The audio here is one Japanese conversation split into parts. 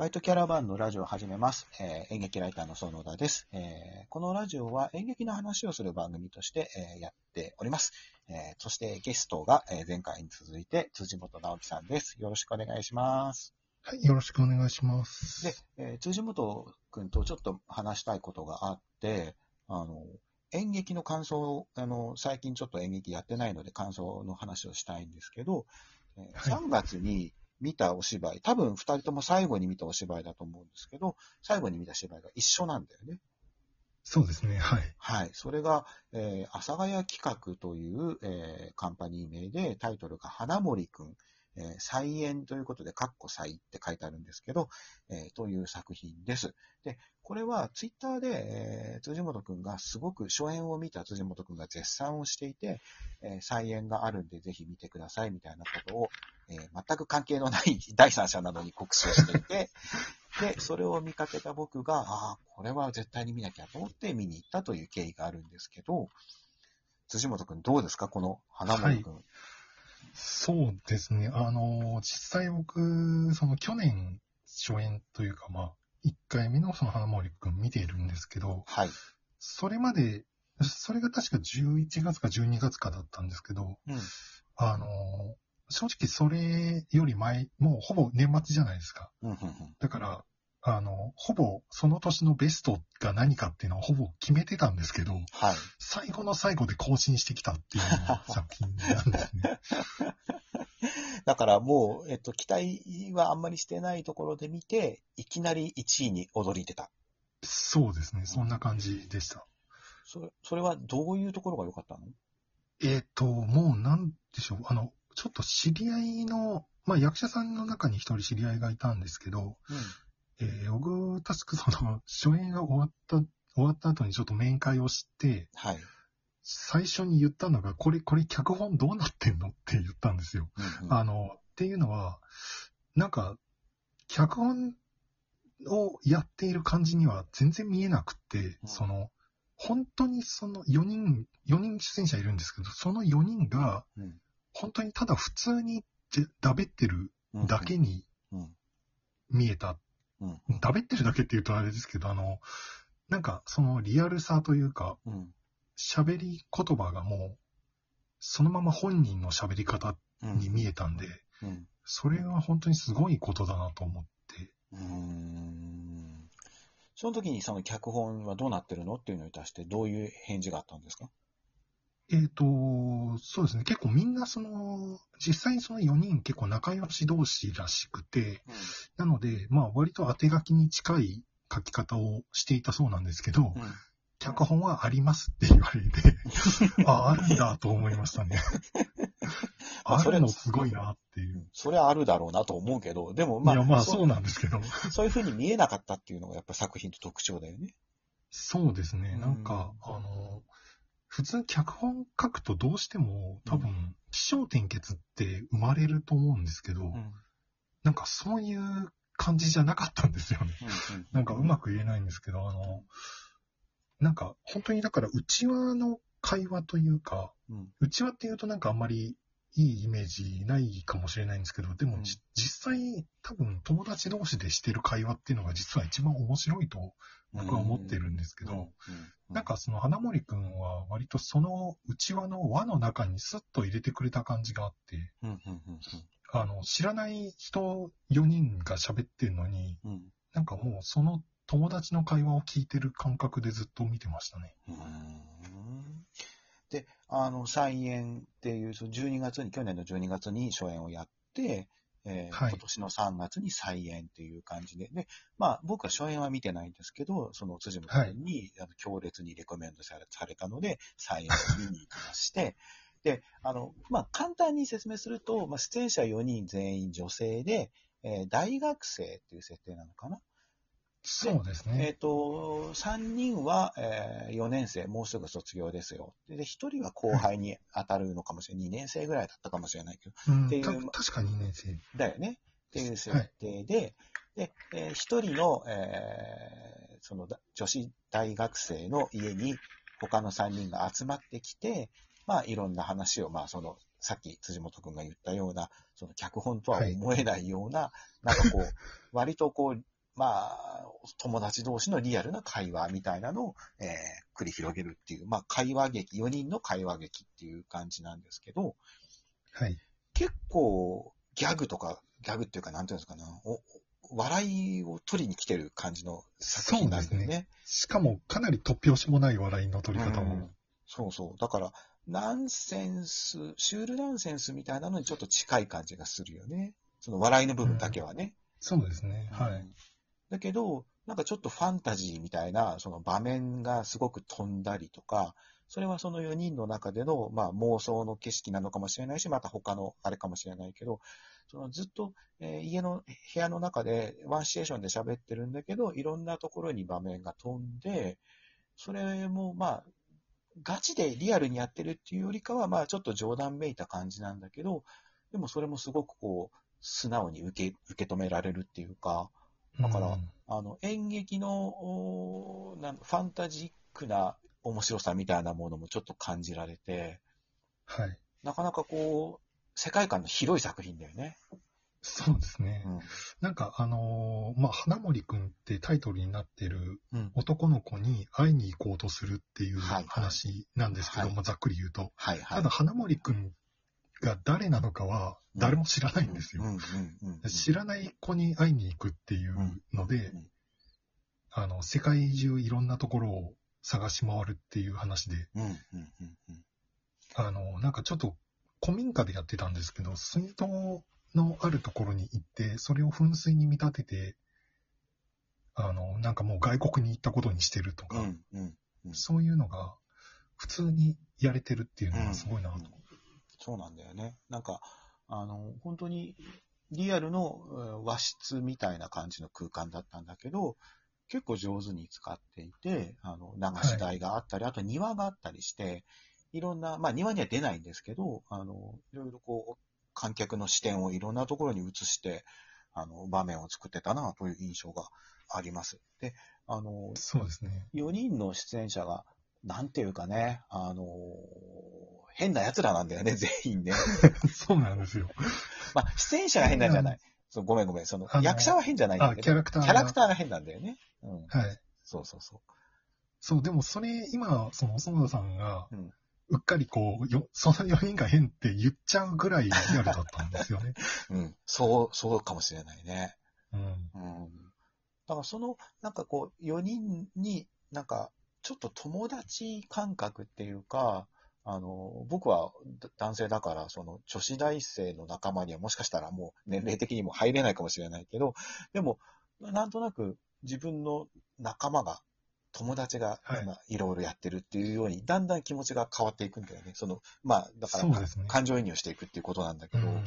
バイトキャラバンのラジオを始めます。えー演劇ライターの園田です、えーこのラジオは演劇の話をする番組として、えーやっております。えーそしてゲストが、えー前回に続いて辻本直樹さんです。よろしくお願いします。はい、よろしくお願いします。で、えー辻本くんとちょっと話したいことがあって、あの、演劇の感想、あの、最近ちょっと演劇やってないので感想の話をしたいんですけど、えーはい3月に見たお芝居、多分2人とも最後に見たお芝居だと思うんですけど、最後に見た芝居が一緒なんだよね。そうですね、はい。はい。それが、えー、阿佐ヶ谷企画という、えーカンパニー名で、タイトルが花森くん、えー、菜園ということで、カッコ菜って書いてあるんですけど、えーという作品です。で、これはツイッターで、えー辻本くんがすごく初演を見た辻本くんが絶賛をしていて、えー菜園があるんでぜひ見てくださいみたいなことを、えー全く関係のない第三者なのに告知をしていて、で、それを見かけた僕が、ああ、これは絶対に見なきゃと思って見に行ったという経緯があるんですけど、辻本くんどうですかこの花森くん。そうですね、あの、実際僕、その去年初演というか、まあ、1回目のその花森くん見ているんですけど、はい。それまで、それが確か11月か12月かだったんですけど、うん。あの、正直それより前、もうほぼ年末じゃないですか。うん、うん、だから、あの、ほぼその年のベストが何かっていうのはほぼ決めてたんですけど、はい。最後の最後で更新してきたっていう作品なんですね。だからもう、えっと、期待はあんまりしてないところで見て、いきなり1位に躍り出た。そうですね、そんな感じでした。それ、それはどういうところが良かったの？えっ、と、もうなんでしょう、あの、ちょっと知り合いの、まあ役者さんの中に一人知り合いがいたんですけど、えー僕、確かその、初演が終わった、終わった後にちょっと面会をして、はい。最初に言ったのが、これ、これ脚本どうなってんのって言ったんですよ。うんうんあの、っていうのは、なんか、脚本をやっている感じには全然見えなくて、うんその、本当にその4人、4人出演者いるんですけど、その4人が、うん本当にただ普通にでだべってるうんだけにうん見えた。うん。だべってるだけって言うとあれですけど、あの、なんかそのリアルさというか、うん。喋り言葉がもう、そのまま本人の喋り方うんに見えたんで、うん。それは本当にすごいことだなと思って。うーん。その時にその脚本はどうなってるのっていうのに対してどういう返事があったんですか？えっ、と、そうですね。結構みんなその、実際にその4人結構仲良し同士らしくて、なので、まあ割と当て書きに近い書き方をしていたそうなんですけど、うん脚本はありますって言われて、あ、あるんだと思いましたね。まああそれるのすごいなっていう。それはあるだろうなと思うけど、でもまあ、いや、まあそそうなんですけど。そういうふうに見えなかったっていうのがやっぱ作品の特徴だよね。そうですね。なんか、うんあの、普通脚本書くとどうしても多分、起承転結って生まれると思うんですけど、うん。なんかそういう感じじゃなかったんですよね。うんなんかうまく言えないんですけど、あの、なんか本当にだから内輪の会話というか、うん。内輪っていうとなんかあんまりいいイメージないかもしれないんですけど、でも、うん。じ実際多分友達同士でしてる会話っていうのが実は一番面白いと僕は思ってるんですけど、なんかその花森くんは割とその内輪の輪の中にスッと入れてくれた感じがあって、うん。うん。うん。あの、知らない人4人が喋ってるのに、うん。うんなんかもうその友達の会話を聞いてる感覚でずっと見てましたね。うーんで、あの、菜園っていう、その12月に、去年の12月に初演をやって、えーはい。今年の3月に菜園っていう感じで、で、まあ僕は初演は見てないんですけど、その辻本君に、あの強烈にレコメンドされたので、菜園を見に行きまして、で、あの、まあ簡単に説明すると、まあ出演者4人全員女性で、えー大学生っていう設定なのかなそうですえっ、ね。と、3人は、え4年生、もうすぐ卒業ですよ。で、1人は後輩に当たるのかもしれない。2年生ぐらいだったかもしれないけど、うんっていうた確か2年生。だよね。っていう設定で、で、え1人の、えーそのだ女子大学生の家に他の3人が集まってきて、まあ、いろんな話を、まあ、その、さっき辻本くんが言ったような、その脚本とは思えないような、なんかこう、割とこう、まあ、友達同士のリアルな会話みたいなのを、えー繰り広げるっていう、まあ、会話劇、4人の会話劇っていう感じなんですけど、はい。結構、ギャグとか、ギャグっていうか、なんていうんですかな、お笑いを取りに来てる感じの作品なんだよそうでね。しかも、かなり突拍子もない笑いの取り方を。うんそうそう。だから、ナンセンス、シュールナンセンスみたいなのにちょっと近い感じがするよね。その笑いの部分だけはね。そうですね。はい。だけど、なんかちょっとファンタジーみたいな、その場面がすごく飛んだりとか、それはその4人の中での、まあ、妄想の景色なのかもしれないし、また他のあれかもしれないけど、そのずっと、えー家の部屋の中でワンシチュエーションで喋ってるんだけど、いろんなところに場面が飛んで、それもまあ、ガチでリアルにやってるっていうよりかは、まあちょっと冗談めいた感じなんだけど、でもそれもすごくこう、素直に受け、受け止められるっていうか、だからうんあの、演劇の、おーなんファンタジックな面白さみたいなものもちょっと感じられて、はい。なかなかこう、世界観の広い作品だよね。そうですね。うん。なんか、あのーまあ、花森くんってタイトルになってるうん。男の子に会いに行こうとするっていうはい話なんですけど、はいまあ、ざっくり言うと。はいはい。ただ、花森くんが誰なのかは誰も知らないんですよ。知らない子に会いに行くっていうので、うんあの、世界中いろんなところを探し回るっていう話で、あの、なんかちょっと古民家でやってたんですけど、水道のあるところに行って、それを噴水に見立てて、あの、なんかもう外国に行ったことにしてるとか、そういうのが普通にやれてるっていうのがすごいなと。うんそうなんだよね。なんか、あの、本当にリアルのうん和室みたいな感じの空間だったんだけど、結構上手に使っていて、あの、流し台があったり、あと庭があったりして、いろんな、まあ庭には出ないんですけど、あの、いろいろこう、観客の視点をいろんなところに移して、あの、場面を作ってたなという印象があります。で、あの、そうですね。4人の出演者が、なんていうかね、あの、変な奴らなんだよね、全員ね。そうなんですよ。まあ、出演者が変なんじゃない。そうごめんごめん。そのあ、の役者は変じゃないんだあ、けど、キャラクターキャラクターーが変なんだよね。うん。はい。そうそうそそう、でもそれ、今、その、園田さんがう。うん。うっかりこう、よ その4人が変って言っちゃうぐらいリアルだったんですよね。うん。そう、そうかもしれないね。うん。うん。だからその、なんかこう、4人になんか、ちょっと友達感覚っていうか、あの、僕はだ男性だから、その女子大生の仲間にはもしかしたらもう年齢的にも入れないかもしれないけど、でも、なんとなく自分の仲間が、友達がはい。今いろいろやってるっていうように、だんだん気持ちが変わっていくんだよね。その、まあ、だから、ね。感情移入していくっていうことなんだけど、うん。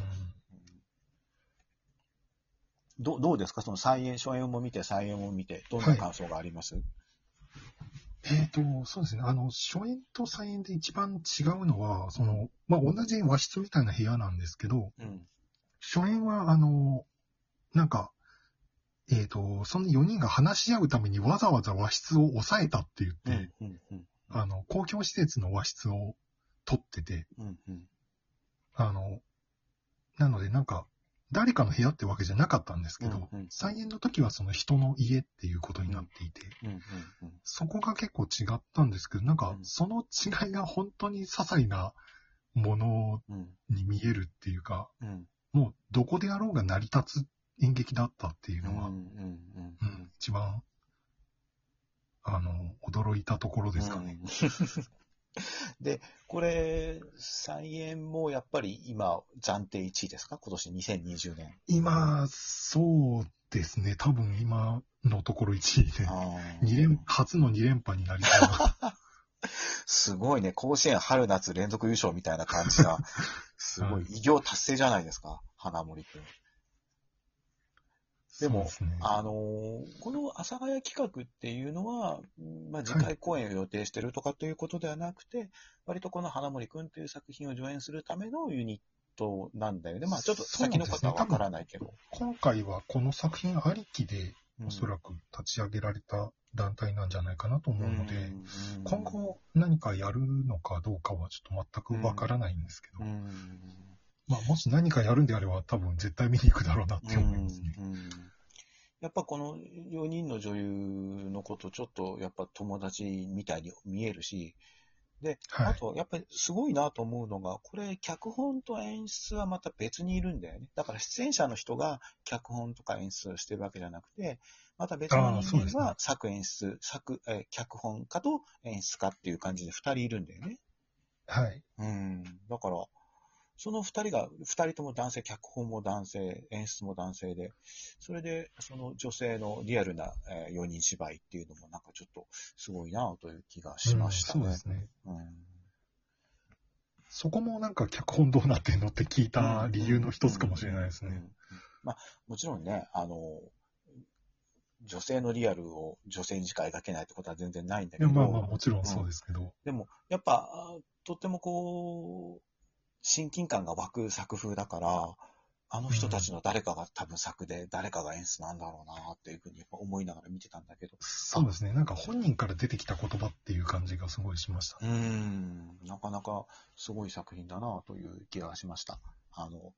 どどうですか？その再演、初演も見て、再演も見て、どんな感想があります、えっ、と、そうですね。あの、初演と再演で一番違うのは、その、まあ、同じ和室みたいな部屋なんですけど、うん。初演は、あの、なんか、えっ、と、その4人が話し合うためにわざわざ和室を抑えたって言って、うん。うん。うん。あの、公共施設の和室を取ってて、うん。うん。あの、なのでなんか、誰かの部屋ってわけじゃなかったんですけど、うんうん再演の時はその人の家っていうことになっていて、うん。うん。そこが結構違ったんですけど、なんかうんその違いが本当に些細なものうん。に見えるっていうか、うん。もうどこであろうが成り立つ演劇だったっていううん。のは、うん。うん一番、あの、驚いたところですかね。で、これ、再演もやっぱり今、暫定1位ですか？今年2020年。今、そうですね、多分今のところ1位で、あ二連、初の2連覇になりそうな。すごいね。甲子園春夏連続優勝みたいな感じが、すごい偉業達成じゃないですか？花森くん。でもそうすね、あのーこの阿佐ヶ谷企画っていうのは、うんまあ、次回公演を予定してるとかということではなくて、割とこの花森くんという作品を上演するためのユニットなんだよね。まあちょっと先のことはわからないけど。今回はこの作品ありきで、うん。おそらく立ち上げられた団体なんじゃないかなと思うので、うん。今後何かやるのかどうかはちょっと全くわからないんですけど、うんまあもし何かやるんであれば多分絶対見に行くだろうなって思いますね。うんうんやっぱこの4人の女優のこと、ちょっとやっぱ友達みたいに見えるし、で、はいあと、やっぱりすごいなと思うのが、これ、脚本と演出はまた別にいるんだよね。だから出演者の人が脚本とか演出をしてるわけじゃなくて、また別の人間は作演出、作、えー脚本家と演出家っていう感じで2人いるんだよね。はい。うん。だから、その二人が、二人とも男性、脚本も男性、演出も男性で、それで、その女性のリアルな、えー、4人芝居っていうのもなんかちょっとすごいなという気がしましたね。うんそうですね。うんそこもなんか脚本どうなってんのって聞いた理由の一つかもしれないですね。うんうんまあ、もちろんね、あの、女性のリアルを女性にしか描けないってことは全然ないんだけど、まあまあもちろんそうですけど。でも、やっぱ、あとってもこう、親近感が湧く作風だから、あの人たちの誰かが多分作で、誰かが演出なんだろうなっていうふうに思いながら見てたんだけど、そうですね。なんか本人から出てきた言葉っていう感じがすごいしましたうーん、なかなかすごい作品だなという気がしました。あの、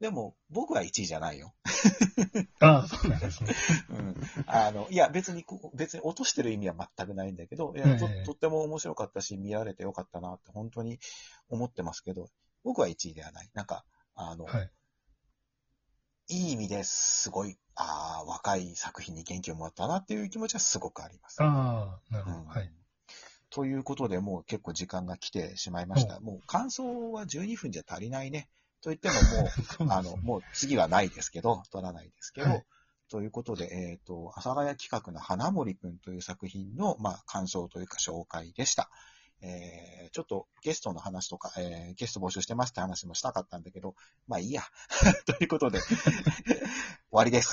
でも、僕は1位じゃないよ。ああ、そうなんですね。うん。あの、いや、別に別に落としてる意味は全くないんだけど、いやとええとっても面白かったし、見られてよかったなって本当に思ってますけど、僕は1位ではない。なんか、あの、はい。いい意味ですごい、ああ、若い作品に元気をもらったなっていう気持ちはすごくあります。ああ、なるほど。うんはい。ということで、もう結構時間が来てしまいました。もう感想は12分じゃ足りないね。と言ってももう、そうあの。もう次はないですけど、取らないですけど、はいということで、えっ、と、阿佐ヶ谷企画の花森くんという作品の、まあ、感想というか紹介でした。えー、ちょっとゲストの話とか、えー、ゲスト募集してますって話もしたかったんだけど、まあいいや。ということで、終わりです。